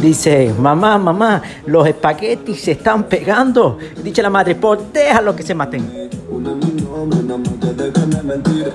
Dice, mamá, mamá, los espaguetis se están pegando. Dice la madre, pues déjalo que se maten.